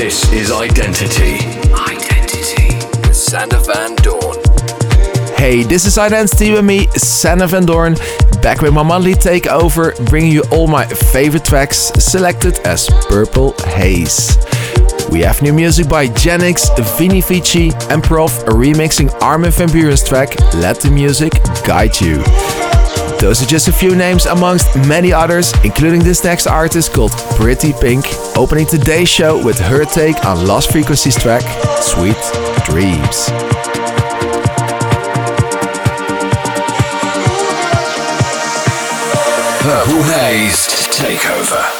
This is Identity. Identity with Sander Van Doorn. Hey, this is Identity with me, Sander Van Doorn, back with my monthly takeover, bringing you all my favorite tracks selected as Purple Haze. We have new music by Genix, Vini Vici, and PROFF remixing Armin van Buuren's track Let the Music Guide You. Those are just a few names amongst many others, including this next artist called Pretty Pink, opening today's show with her take on Lost Frequencies track Sweet Dreams. Purple Haze Takeover.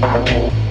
with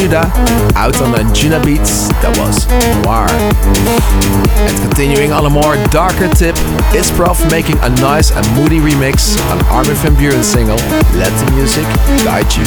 Judah out on the Anjunabeats. That was Noir. And continuing on a more darker tip, is PROFF making a nice and moody remix on Armin van Buuren's single Let the Music Guide You.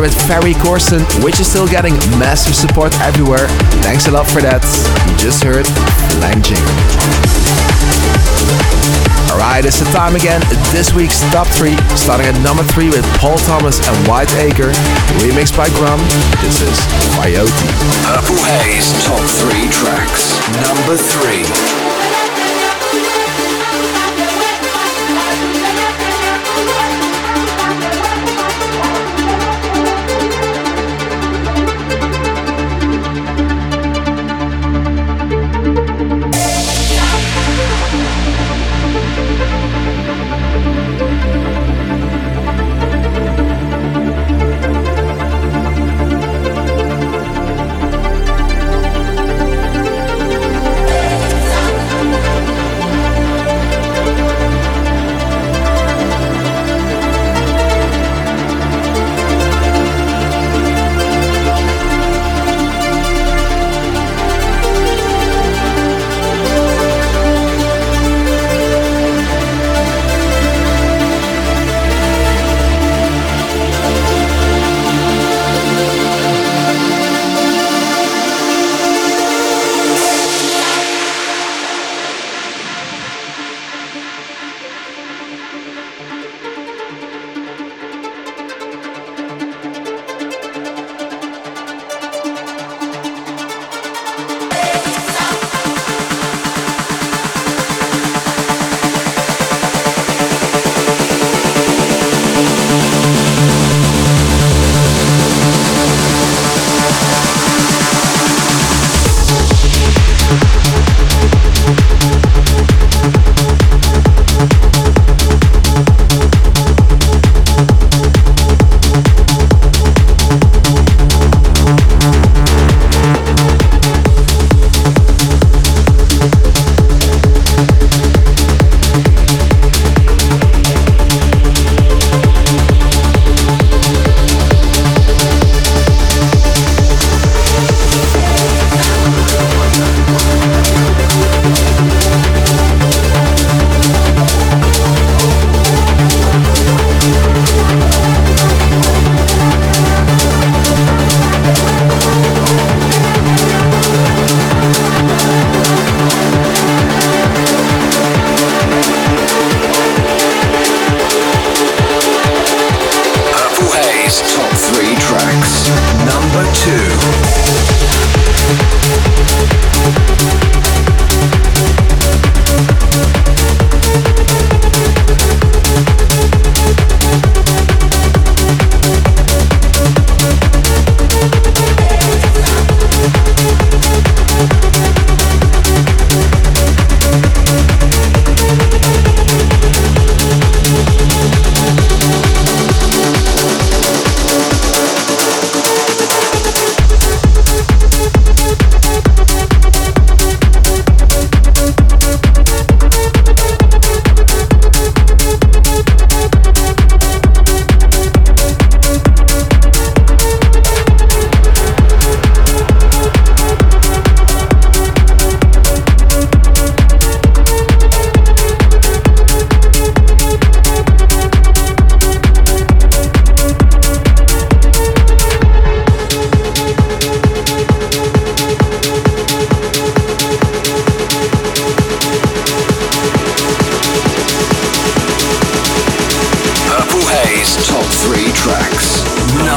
Together with Ferry Corsten, which is still getting massive support everywhere. Thanks a lot for that. You just heard Flanging. Alright, it's the time again. This week's top three, starting at number three with Paul Thomas and White Akre, remixed by Grum. This is Vyote. Purple Haze top three tracks. Number three.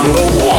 number one.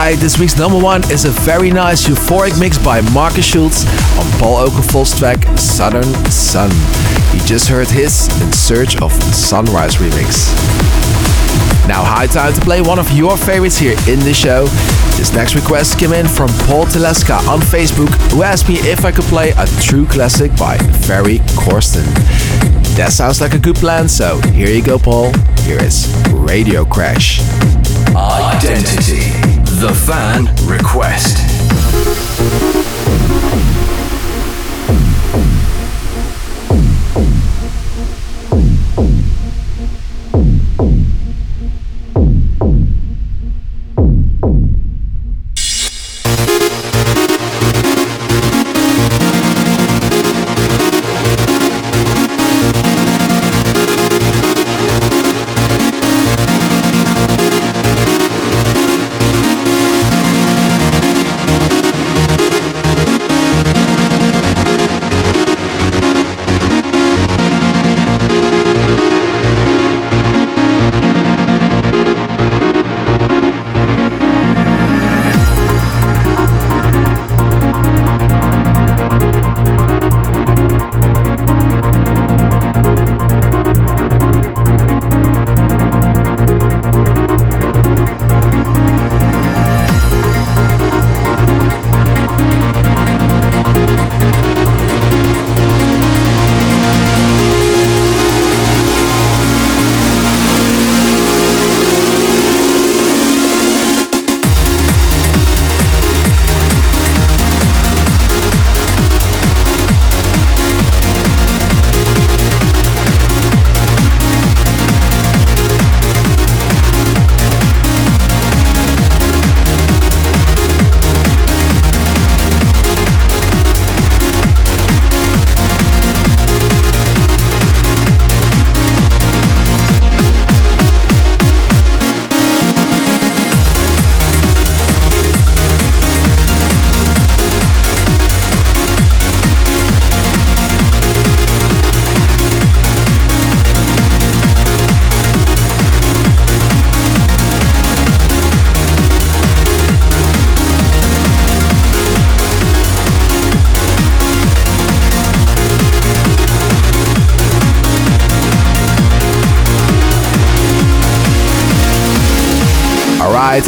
Alright, this week's number one is a very nice euphoric mix by Markus Schulz on Paul Oakenfold's track Southern Sun. You just heard his In Search of Sunrise remix. Now, high time to play one of your favorites here in the show. This next request came in from Paul Teleska on Facebook, who asked me if I could play a true classic by Ferry Corsten. That sounds like a good plan, so here you go, Paul. Here is Radio Crash. Identity. The fan request.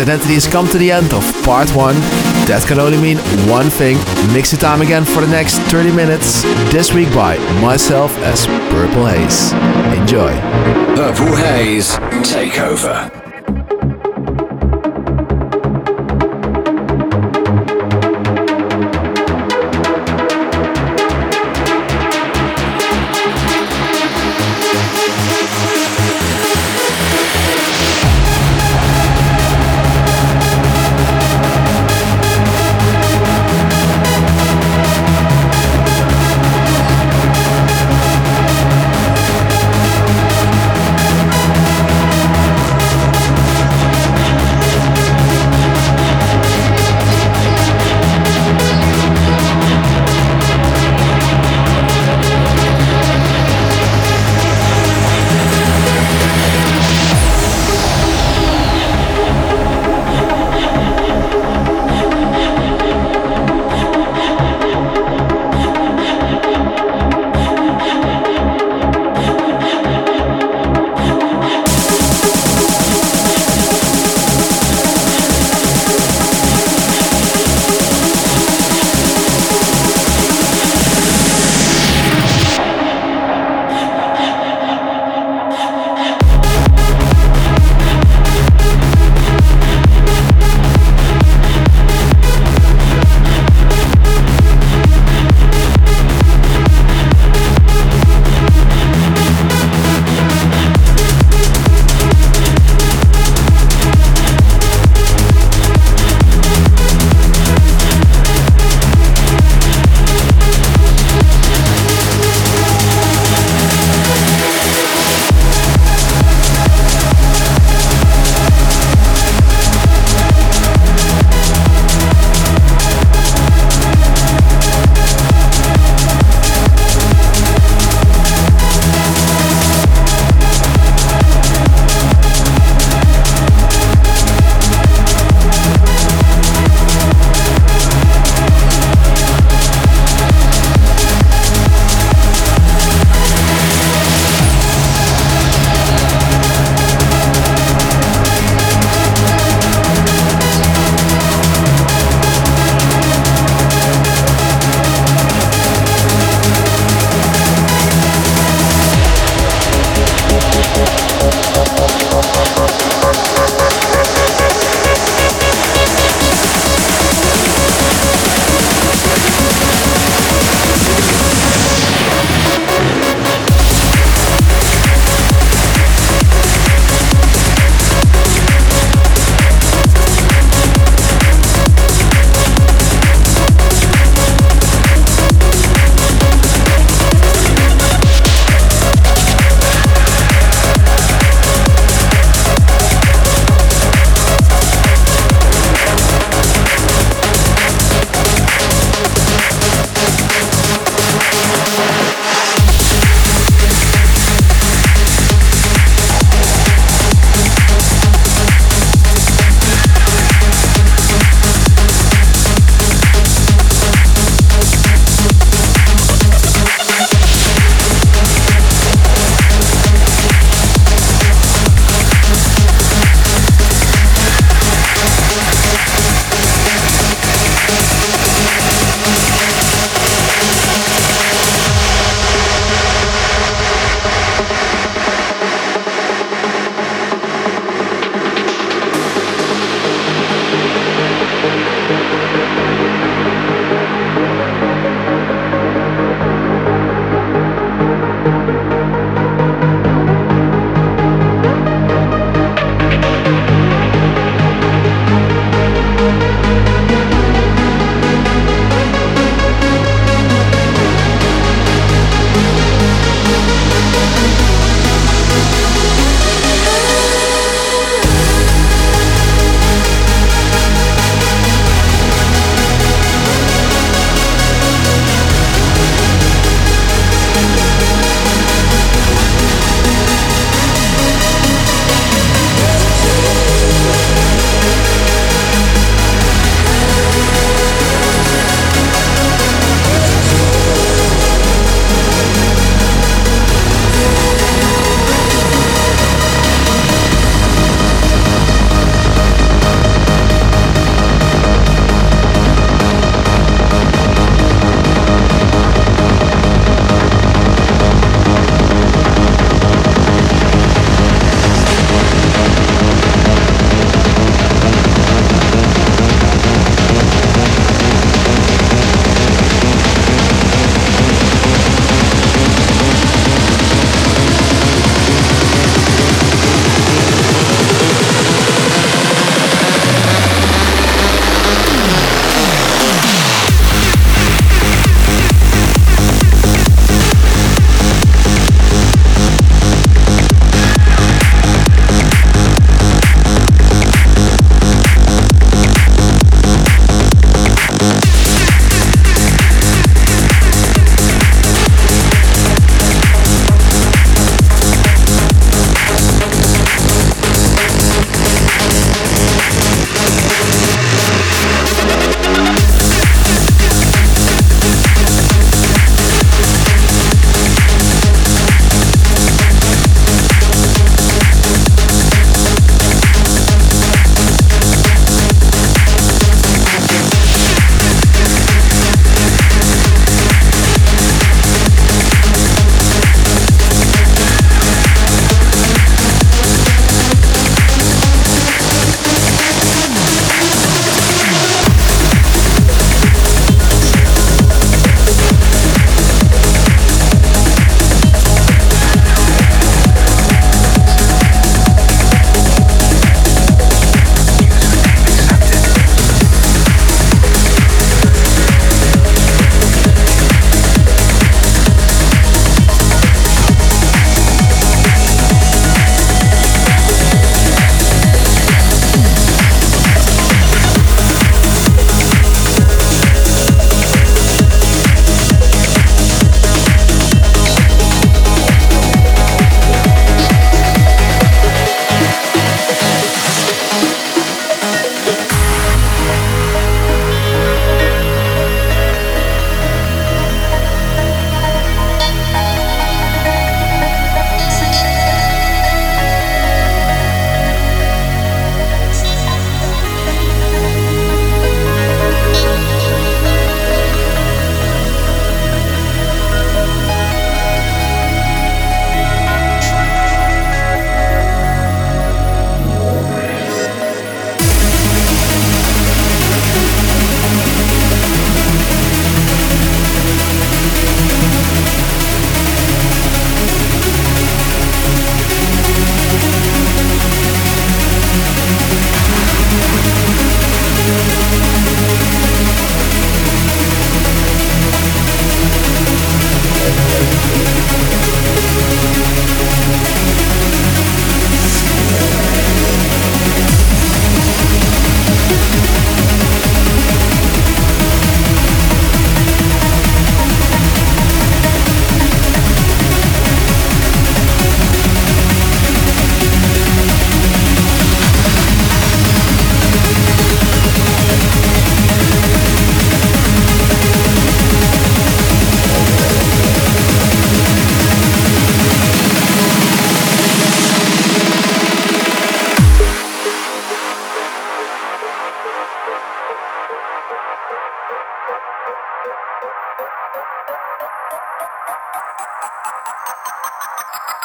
Identity has come to the end of part one. That can only mean one thing. Mix it time again for the next 30 minutes. This week by myself as Purple Haze. Enjoy. Purple Haze Takeover.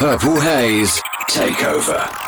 Purple Haze Takeover.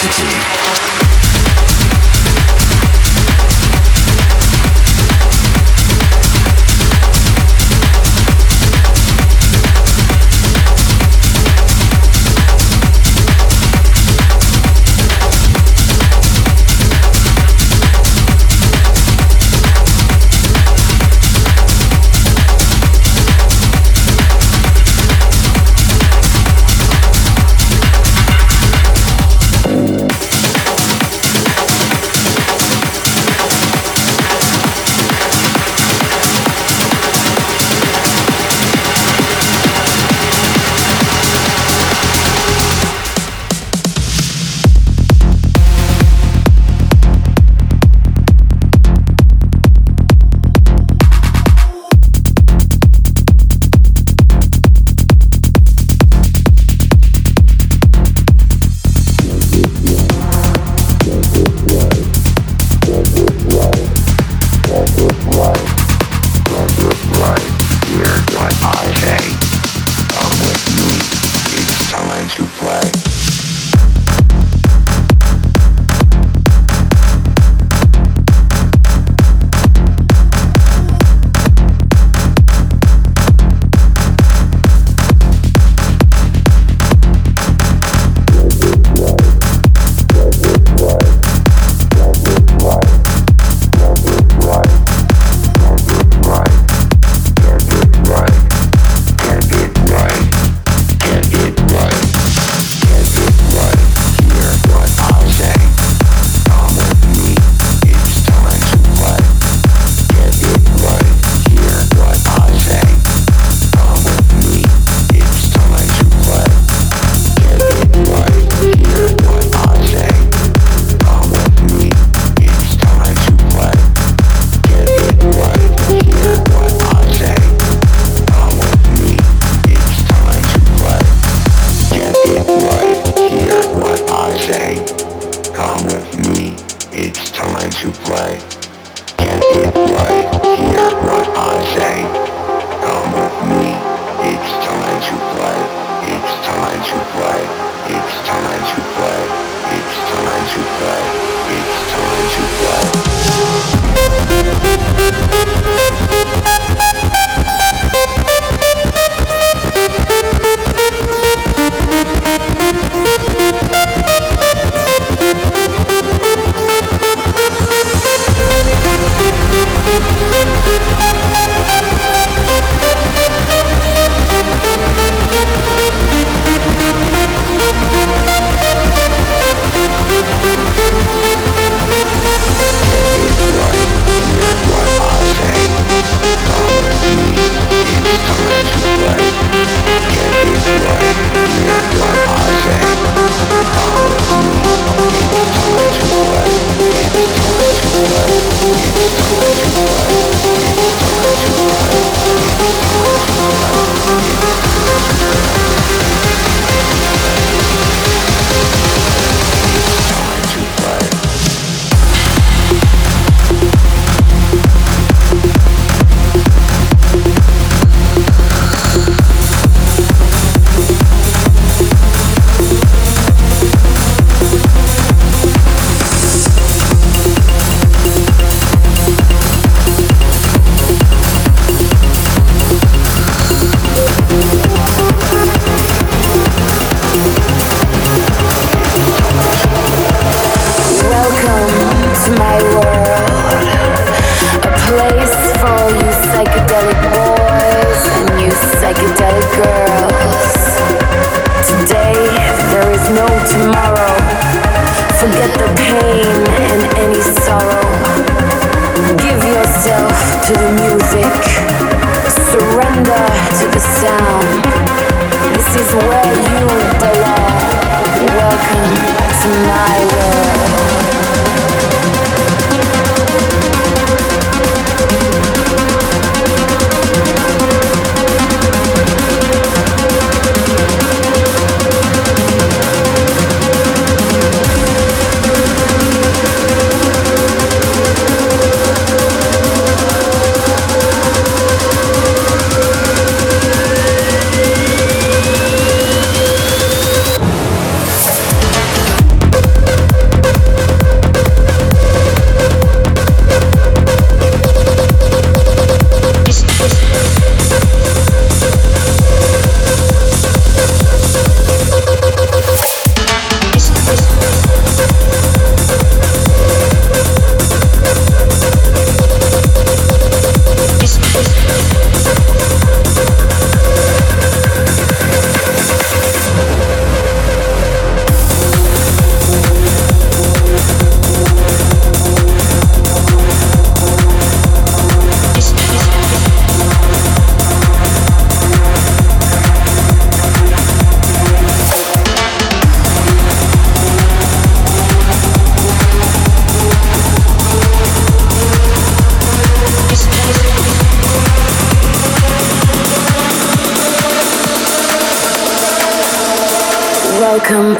Identity.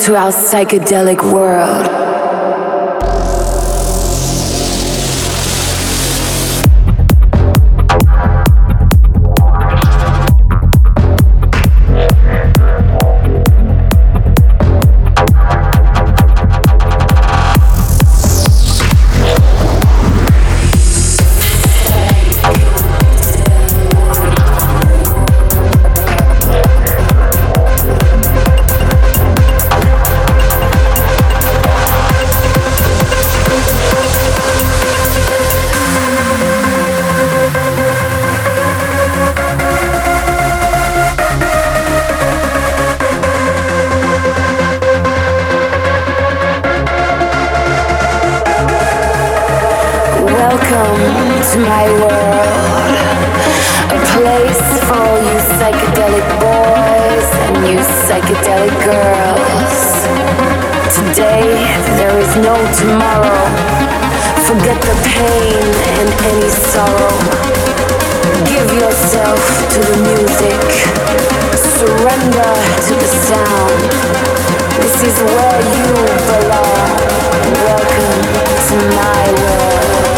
To our psychedelic world. my world. A place for all you psychedelic boys and you psychedelic girls. Today, there is no tomorrow. Forget the pain and any sorrow. Give yourself to the music. Surrender to the sound. This is where you belong. Welcome to my world.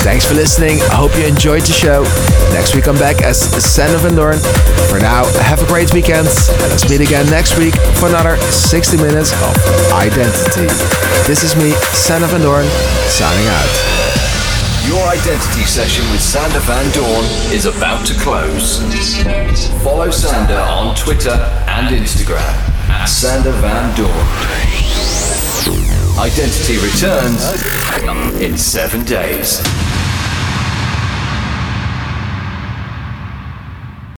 Thanks for listening. I hope you enjoyed the show. Next week I'm back as Sander van Doorn. For now, have a great weekend. And Let's meet again next week for another 60 minutes of identity. This is me, Sander van Doorn, signing out. Your identity session with Sander van Doorn is about to close. Follow Sander on Twitter and Instagram at Sander van Doorn. Identity returns in seven days.